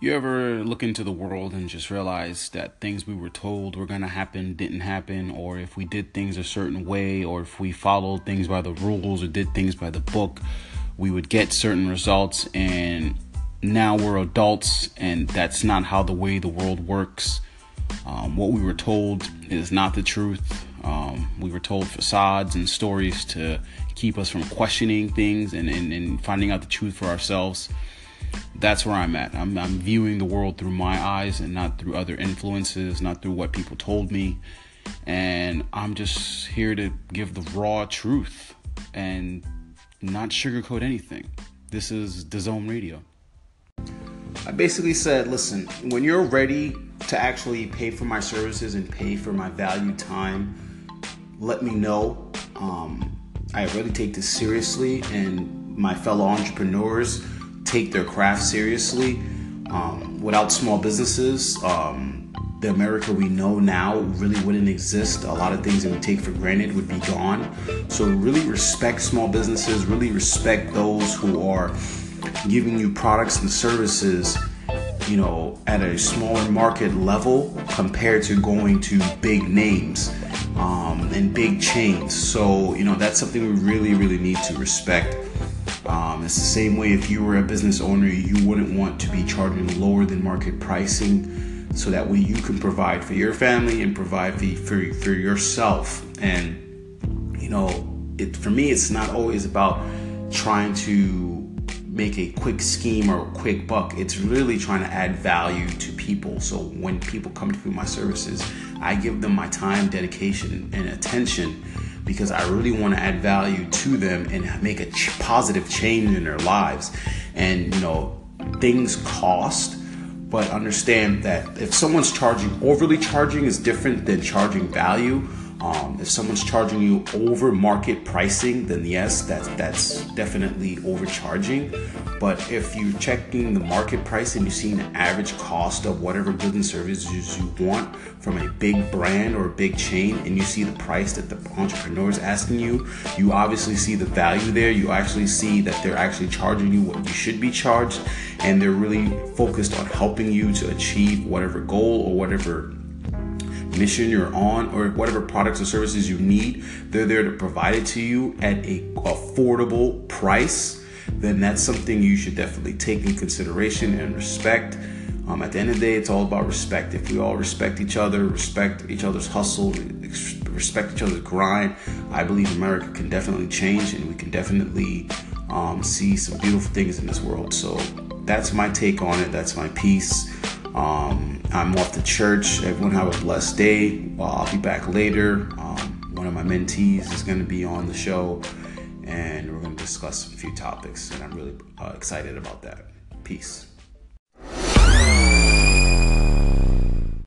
You ever look into the world and just realize that things we were told were going to happen didn't happen, or if we did things a certain way, or if we followed things by the rules or did things by the book, we would get certain results, and now we're adults, and that's not how the way the world works. Um, what we were told is not the truth. Um, we were told facades and stories to keep us from questioning things and, and, and finding out the truth for ourselves that's where I'm at. I'm, I'm viewing the world through my eyes and not through other influences, not through what people told me. And I'm just here to give the raw truth and not sugarcoat anything. This is Zone Radio. I basically said, listen, when you're ready to actually pay for my services and pay for my value time, let me know. Um, I really take this seriously, and my fellow entrepreneurs take their craft seriously. Um, without small businesses, um, the America we know now really wouldn't exist. A lot of things that we take for granted would be gone. So, really respect small businesses, really respect those who are giving you products and services you know, at a smaller market level compared to going to big names um, and big chains. So, you know, that's something we really, really need to respect. Um, it's the same way if you were a business owner, you wouldn't want to be charging lower than market pricing so that way you can provide for your family and provide for, for, for yourself. And, you know, it, for me, it's not always about trying to make a quick scheme or a quick buck. It's really trying to add value to people. So when people come through my services, I give them my time, dedication, and attention because I really want to add value to them and make a ch- positive change in their lives. And you know, things cost, but understand that if someone's charging overly charging is different than charging value. Um, if someone's charging you over market pricing, then yes, that's that's definitely overcharging. But if you're checking the market price and you're seeing the average cost of whatever goods and services you want from a big brand or a big chain, and you see the price that the entrepreneur is asking you, you obviously see the value there. You actually see that they're actually charging you what you should be charged, and they're really focused on helping you to achieve whatever goal or whatever mission you're on or whatever products or services you need, they're there to provide it to you at a affordable price, then that's something you should definitely take in consideration and respect. Um, at the end of the day, it's all about respect. If we all respect each other, respect each other's hustle, respect each other's grind, I believe America can definitely change and we can definitely um, see some beautiful things in this world. So that's my take on it. That's my piece. Um, I'm off to church. Everyone have a blessed day. Well, I'll be back later. Um, one of my mentees is going to be on the show, and we're going to discuss a few topics, and I'm really uh, excited about that. Peace.